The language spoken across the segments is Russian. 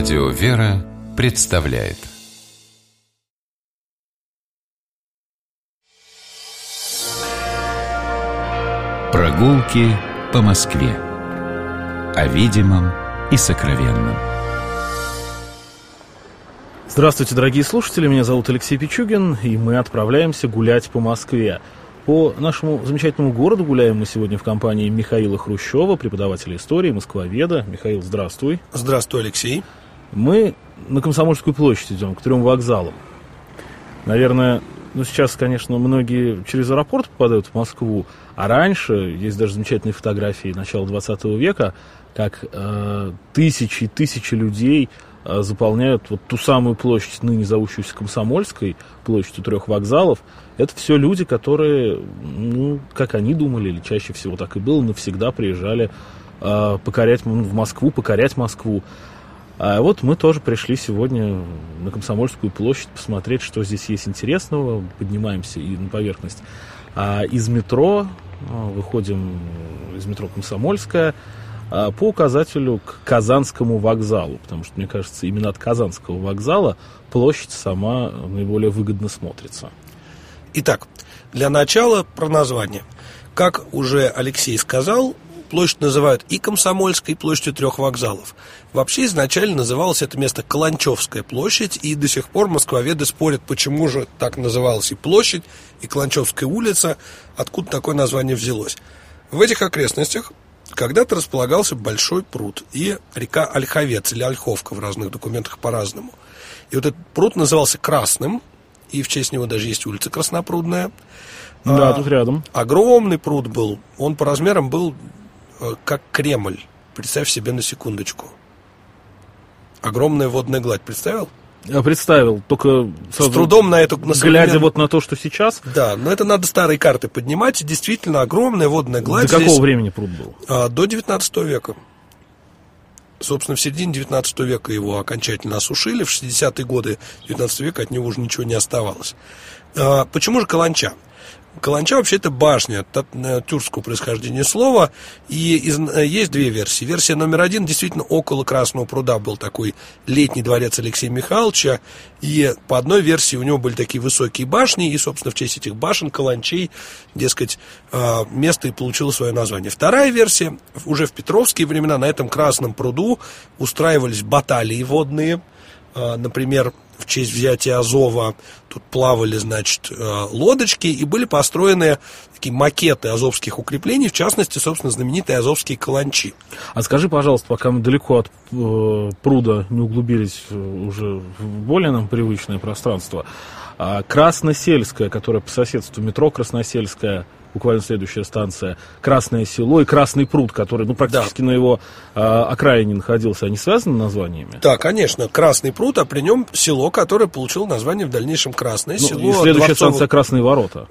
Радио «Вера» представляет Прогулки по Москве О видимом и сокровенном Здравствуйте, дорогие слушатели, меня зовут Алексей Пичугин, и мы отправляемся гулять по Москве. По нашему замечательному городу гуляем мы сегодня в компании Михаила Хрущева, преподавателя истории, москвоведа. Михаил, здравствуй. Здравствуй, Алексей. Мы на Комсомольскую площадь идем, к трем вокзалам. Наверное, ну сейчас, конечно, многие через аэропорт попадают в Москву, а раньше, есть даже замечательные фотографии начала 20 века, как э, тысячи и тысячи людей э, заполняют вот ту самую площадь, ныне зовущуюся Комсомольской, площадь у трех вокзалов. Это все люди, которые, ну, как они думали, или чаще всего так и было, навсегда приезжали э, покорять в Москву, покорять Москву. А вот мы тоже пришли сегодня на Комсомольскую площадь посмотреть, что здесь есть интересного. Поднимаемся и на поверхность. А из метро, а, выходим из метро Комсомольская, а, по указателю к Казанскому вокзалу, потому что, мне кажется, именно от Казанского вокзала площадь сама наиболее выгодно смотрится. Итак, для начала про название. Как уже Алексей сказал, Площадь называют и Комсомольской, и площадью трех вокзалов. Вообще изначально называлось это место Каланчевская площадь, и до сих пор москвоведы спорят, почему же так называлась и площадь, и Каланчевская улица, откуда такое название взялось. В этих окрестностях когда-то располагался большой пруд и река Ольховец или Ольховка в разных документах по-разному. И вот этот пруд назывался Красным, и в честь него даже есть улица Краснопрудная. Да, а, тут рядом. Огромный пруд был. Он по размерам был как Кремль. Представь себе на секундочку. Огромная водная гладь. Представил? Я представил, только с трудом на эту на современ... глядя вот на то, что сейчас. Да, но это надо старые карты поднимать. Действительно огромная водная гладь. До какого здесь, времени пруд был? А, до 19 века. Собственно, в середине 19 века его окончательно осушили. В 60-е годы 19 века от него уже ничего не оставалось. А, почему же Каланча? Каланча вообще это башня, э, тюркского происхождения слова, и э, есть две версии. Версия номер один, действительно, около Красного пруда был такой летний дворец Алексея Михайловича, и по одной версии у него были такие высокие башни, и, собственно, в честь этих башен, каланчей, дескать, э, место и получило свое название. Вторая версия, уже в Петровские времена на этом Красном пруду устраивались баталии водные, например, честь взятия Азова. Тут плавали, значит, э, лодочки, и были построены такие макеты азовских укреплений, в частности, собственно, знаменитые азовские каланчи. А скажи, пожалуйста, пока мы далеко от э, пруда не углубились э, уже в более нам привычное пространство, а Красносельская, которая по соседству метро Красносельская, буквально следующая станция, Красное село и Красный пруд, который ну, практически да. на его э, окраине находился, они связаны названиями? Да, конечно. Красный пруд, а при нем село, которое получило название в дальнейшем Красное ну, село. И следующая Дворцово... станция Красные ворота.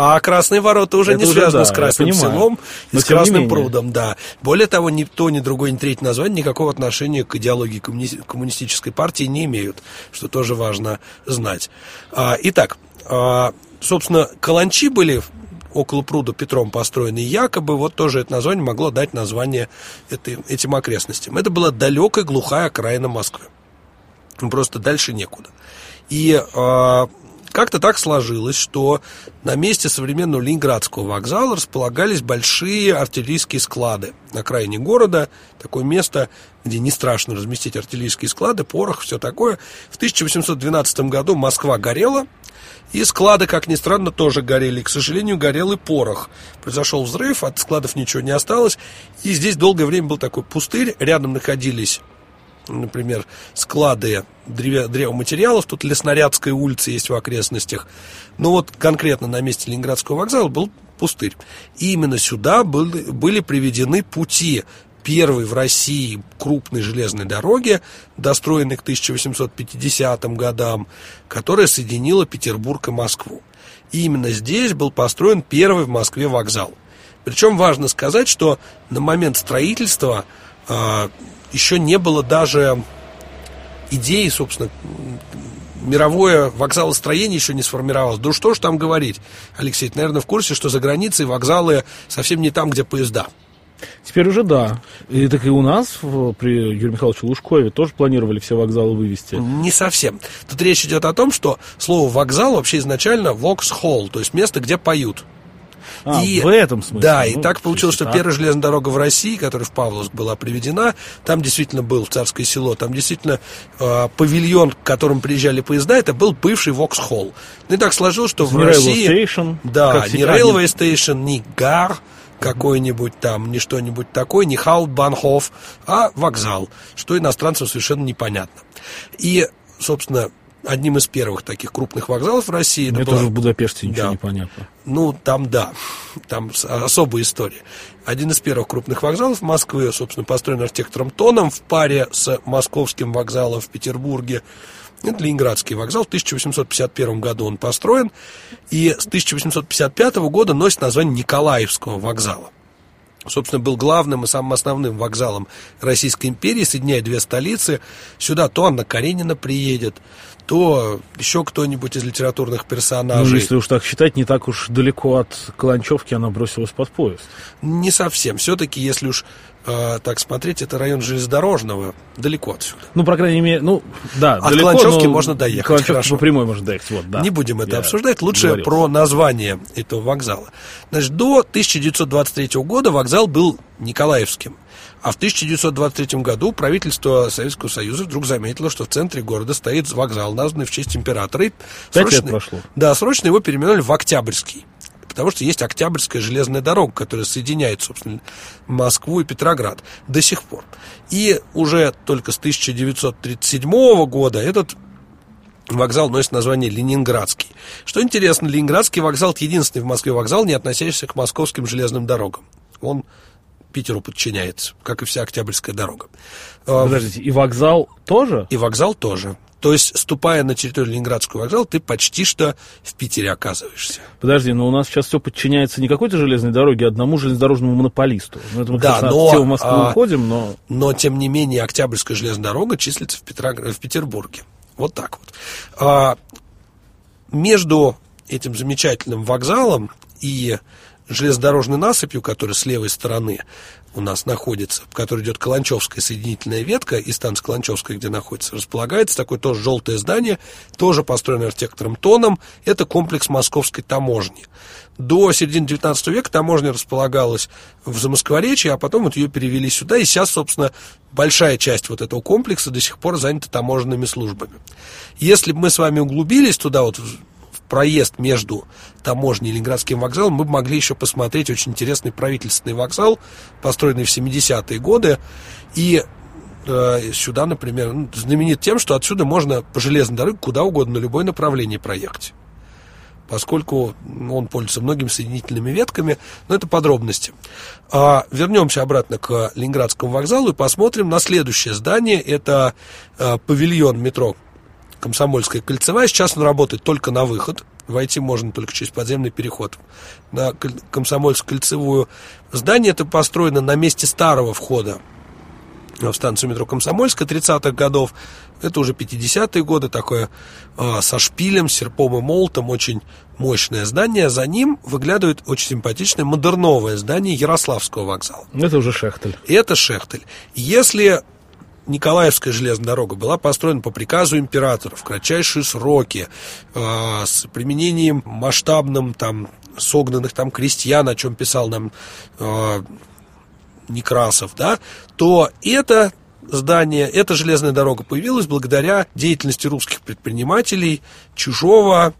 А Красные ворота уже Это не уже, связаны да, с Красным селом и с Красным прудом, да. Более того, ни то, ни другое, ни третье название никакого отношения к идеологии коммуни... коммунистической партии не имеют, что тоже важно знать. А, итак, а, собственно, каланчи были около пруда Петром построены, и якобы вот тоже это название могло дать название этой, этим окрестностям. Это была далекая глухая окраина Москвы. Просто дальше некуда. И э, как-то так сложилось, что на месте современного Ленинградского вокзала располагались большие артиллерийские склады на окраине города. Такое место, где не страшно разместить артиллерийские склады, порох, все такое. В 1812 году Москва горела, и склады, как ни странно, тоже горели. К сожалению, горел и порох. Произошел взрыв, от складов ничего не осталось. И здесь долгое время был такой пустырь. Рядом находились, например, склады древоматериалов. Тут Леснорядская улица есть в окрестностях. Но вот конкретно на месте Ленинградского вокзала был пустырь. И именно сюда были, были приведены пути первой в России крупной железной дороги, достроенной к 1850 годам, которая соединила Петербург и Москву. И именно здесь был построен первый в Москве вокзал. Причем важно сказать, что на момент строительства еще не было даже идеи, собственно, мировое вокзалостроение еще не сформировалось. Да что ж там говорить, Алексей, ты, наверное, в курсе, что за границей вокзалы совсем не там, где поезда. Теперь уже да. И так и у нас при Юрию Михайловиче Лужкове тоже планировали все вокзалы вывести. Не совсем. Тут речь идет о том, что слово вокзал вообще изначально Vauxhall, то есть место, где поют. А, и, в этом смысле. Да, ну, и так получилось, что так. первая железная дорога в России, которая в Павловск была приведена, там действительно был царское село, там действительно э, павильон, к которому приезжали поезда, это был бывший Vauxhall. Ну и так сложилось, что в не России... Station, да, не Railway Station, не gare, какой-нибудь там, не что-нибудь такое, не Хаутбанхоф, а вокзал, что иностранцам совершенно непонятно. И, собственно, одним из первых таких крупных вокзалов в России. Мне тоже в Будапеште ничего да. не понятно. Ну, там да, там особая история. Один из первых крупных вокзалов Москвы, собственно, построен архитектором Тоном в паре с московским вокзалом в Петербурге. Это Ленинградский вокзал. В 1851 году он построен. И с 1855 года носит название Николаевского вокзала собственно, был главным и самым основным вокзалом Российской империи, соединяя две столицы. Сюда то Анна Каренина приедет, то еще кто-нибудь из литературных персонажей. Ну, если уж так считать, не так уж далеко от Каланчевки она бросилась под поезд. Не совсем. Все-таки, если уж э, так смотреть, это район железнодорожного, далеко отсюда. Ну, по крайней мере, ну, да, От далеко, Каланчевки но... можно доехать. Каланчевки хорошо. по прямой можно доехать, вот, да. Не будем это Я обсуждать, лучше говорил. про название этого вокзала. Значит, до 1923 года вокзал был Николаевским. А в 1923 году правительство Советского Союза вдруг заметило, что в центре города стоит вокзал, названный в честь императора. И Пять лет прошло. Да, срочно его переименовали в Октябрьский. Потому что есть Октябрьская железная дорога, которая соединяет, собственно, Москву и Петроград до сих пор. И уже только с 1937 года этот вокзал носит название Ленинградский. Что интересно, Ленинградский вокзал – единственный в Москве вокзал, не относящийся к московским железным дорогам. Он Питеру подчиняется, как и вся Октябрьская дорога. А, Подождите, и вокзал тоже? И вокзал тоже. То есть, ступая на территорию Ленинградского вокзала, ты почти что в Питере оказываешься. Подожди, но у нас сейчас все подчиняется не какой-то железной дороге, а одному железнодорожному монополисту. Ну, это мы, да, конечно, но, все в Москву а, уходим, но... Но, тем не менее, Октябрьская железная дорога числится в, Петрог... в Петербурге. Вот так вот. А, между этим замечательным вокзалом и железнодорожной насыпью, которая с левой стороны у нас находится, в которой идет Каланчевская соединительная ветка и станция Каланчевская, где находится, располагается такое тоже желтое здание, тоже построено архитектором Тоном. Это комплекс московской таможни. До середины 19 века таможня располагалась в Замоскворечье, а потом вот ее перевели сюда, и сейчас, собственно, большая часть вот этого комплекса до сих пор занята таможенными службами. Если бы мы с вами углубились туда, вот проезд между таможней и Ленинградским вокзалом, мы могли еще посмотреть очень интересный правительственный вокзал, построенный в 70-е годы. И э, сюда, например, ну, знаменит тем, что отсюда можно по железной дороге куда угодно, на любое направление проехать поскольку он пользуется многими соединительными ветками, но это подробности. А вернемся обратно к Ленинградскому вокзалу и посмотрим на следующее здание. Это а, павильон метро Комсомольская кольцевая. Сейчас он работает только на выход. Войти можно только через подземный переход на Комсомольскую кольцевую. Здание это построено на месте старого входа в станцию метро Комсомольская 30-х годов. Это уже 50-е годы, такое э, со шпилем, серпом и молотом, очень мощное здание. За ним выглядывает очень симпатичное модерновое здание Ярославского вокзала. Это уже Шехтель. Это Шехтель. Если Николаевская железная дорога была построена по приказу императора в кратчайшие сроки, э, с применением масштабным там согнанных там крестьян, о чем писал нам э, Некрасов, да, то это здание, эта железная дорога появилась благодаря деятельности русских предпринимателей Чужого,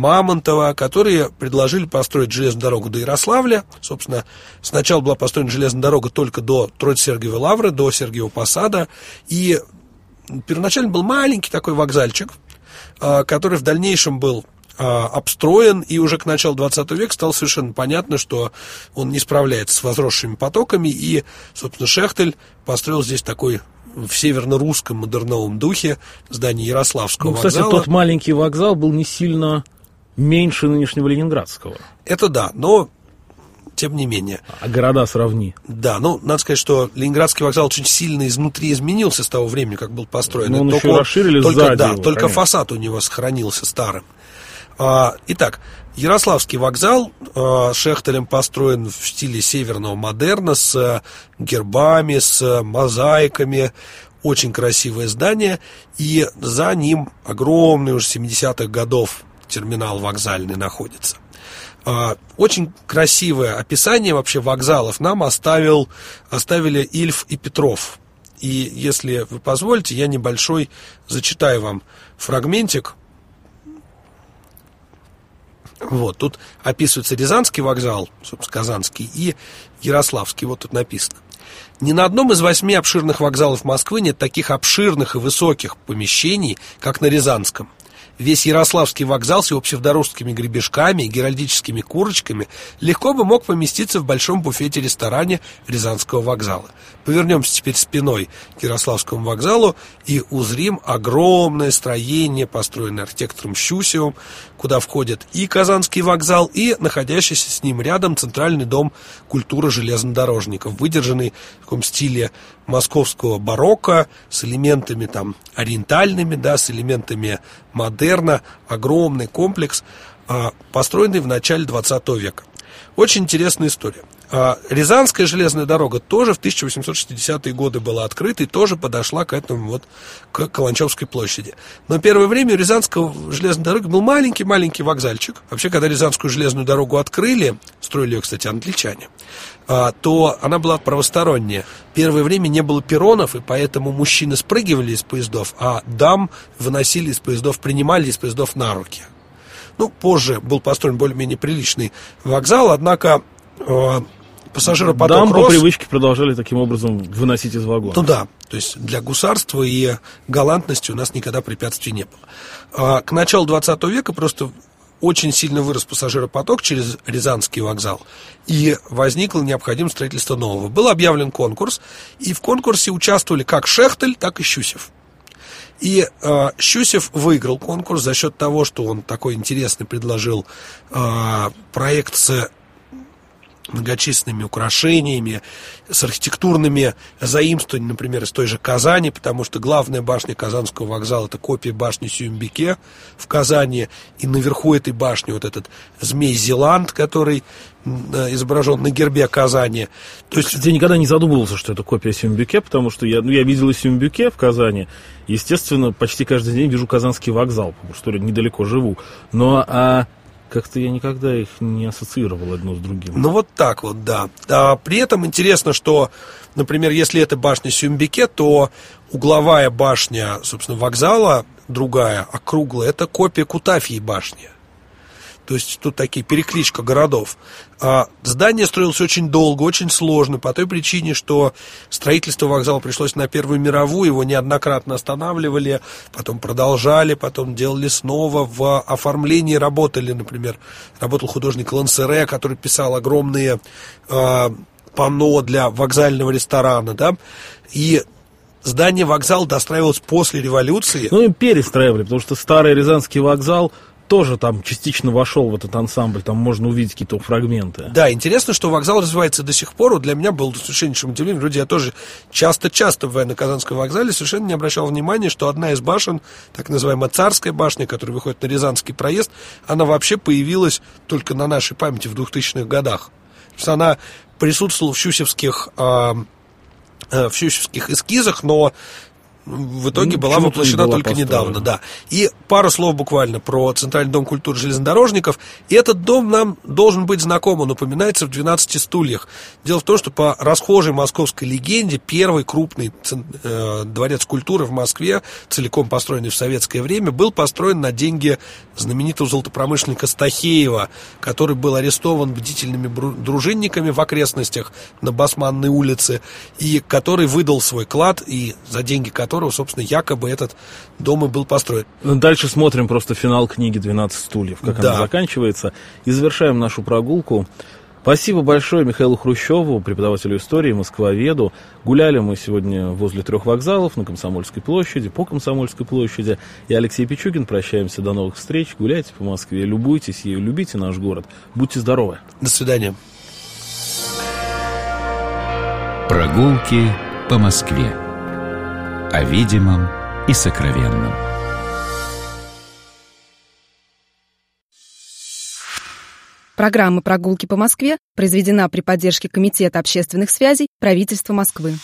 Мамонтова, которые предложили построить железную дорогу до Ярославля. Собственно, сначала была построена железная дорога только до Троиц-Сергиевой Лавры, до Сергиева Посада. И первоначально был маленький такой вокзальчик, а, который в дальнейшем был а, обстроен, и уже к началу 20 века стало совершенно понятно, что он не справляется с возросшими потоками, и, собственно, Шехтель построил здесь такой в северно-русском модерновом духе здание Ярославского ну, кстати, вокзала. тот маленький вокзал был не сильно меньше нынешнего Ленинградского. Это да, но тем не менее. А города сравни. Да, ну, надо сказать, что Ленинградский вокзал очень сильно изнутри изменился с того времени, как был построен. Ну, он только еще расширили только, сзади Да, его, только конечно. фасад у него сохранился старым. А, итак, Ярославский вокзал э, Шехтелем построен в стиле северного модерна с э, гербами, с мозаиками. Очень красивое здание. И за ним огромный уже 70-х годов терминал вокзальный находится. Э, очень красивое описание вообще вокзалов нам оставил, оставили Ильф и Петров. И если вы позволите, я небольшой зачитаю вам фрагментик вот, тут описывается Рязанский вокзал, собственно, Казанский, и Ярославский, вот тут написано. Ни на одном из восьми обширных вокзалов Москвы нет таких обширных и высоких помещений, как на Рязанском – Весь Ярославский вокзал с его псевдорусскими гребешками и геральдическими курочками легко бы мог поместиться в большом буфете-ресторане Рязанского вокзала. Повернемся теперь спиной к Ярославскому вокзалу и узрим огромное строение, построенное архитектором Щусевым, куда входит и Казанский вокзал, и находящийся с ним рядом Центральный дом культуры железнодорожников, выдержанный в таком стиле московского барокко с элементами там ориентальными, да, с элементами модерна, огромный комплекс, а, построенный в начале 20 века. Очень интересная история. А, Рязанская железная дорога тоже в 1860-е годы была открыта и тоже подошла к этому вот, к Каланчевской площади. Но первое время у Рязанского железной дороги был маленький-маленький вокзальчик. Вообще, когда Рязанскую железную дорогу открыли, строили ее, кстати, англичане, а, то она была правосторонняя. Первое время не было перронов, и поэтому мужчины спрыгивали из поездов, а дам выносили из поездов, принимали из поездов на руки. Ну, позже был построен более-менее приличный вокзал, однако а, пассажиропоток Дам рос. по привычке продолжали таким образом выносить из вагона. Ну да, то есть для гусарства и галантности у нас никогда препятствий не было. А к началу 20 века просто очень сильно вырос пассажиропоток через Рязанский вокзал, и возникло необходимость строительства нового. Был объявлен конкурс, и в конкурсе участвовали как Шехтель, так и Щусев. И э, Щусев выиграл конкурс за счет того, что он такой интересный предложил э, проект с многочисленными украшениями, с архитектурными заимствованиями, например, из той же Казани, потому что главная башня Казанского вокзала – это копия башни Сюмбике в Казани, и наверху этой башни вот этот змей Зеланд, который изображен на гербе Казани. То есть... Я никогда не задумывался, что это копия Сюмбюке, потому что я, ну, я видел Сюмбюке в Казани. Естественно, почти каждый день вижу Казанский вокзал, потому что недалеко живу. Но а как-то я никогда их не ассоциировал одно с другим. Ну вот так вот, да. А при этом интересно, что, например, если это башня Сюмбике, то угловая башня, собственно, вокзала, другая, округлая, это копия Кутафьей башни. То есть тут такие перекличка городов. А здание строилось очень долго, очень сложно, по той причине, что строительство вокзала пришлось на Первую мировую, его неоднократно останавливали, потом продолжали, потом делали снова. В оформлении работали, например, работал художник Лансере, который писал огромные э, панно для вокзального ресторана, да, и здание вокзала достраивалось после революции. Ну и перестраивали, потому что старый Рязанский вокзал тоже там частично вошел в этот ансамбль, там можно увидеть какие-то фрагменты. Да, интересно, что вокзал развивается до сих пор. Для меня было совершеннейшим удивлением. Вроде я тоже часто-часто в военно-казанском вокзале совершенно не обращал внимания, что одна из башен, так называемая царская башня, которая выходит на Рязанский проезд, она вообще появилась только на нашей памяти в 2000-х годах. То есть она присутствовала в щусевских, э, в щусевских эскизах, но в итоге ну, была воплощена была только построена. недавно, да. И пару слов буквально про Центральный дом культуры железнодорожников. Этот дом нам должен быть знаком, он упоминается в «12 стульях». Дело в том, что по расхожей московской легенде первый крупный э, дворец культуры в Москве, целиком построенный в советское время, был построен на деньги знаменитого золотопромышленника Стахеева, который был арестован бдительными дружинниками в окрестностях на Басманной улице, и который выдал свой клад, и за деньги которого которого, собственно, якобы этот дом и был построен. Ну, дальше смотрим просто финал книги «12 стульев», как да. она заканчивается, и завершаем нашу прогулку. Спасибо большое Михаилу Хрущеву, преподавателю истории, москвоведу. Гуляли мы сегодня возле трех вокзалов на Комсомольской площади, по Комсомольской площади. Я Алексей Пичугин. Прощаемся до новых встреч. Гуляйте по Москве, любуйтесь ею, любите наш город. Будьте здоровы. До свидания. Прогулки по Москве о видимом и сокровенном. Программа «Прогулки по Москве» произведена при поддержке Комитета общественных связей правительства Москвы.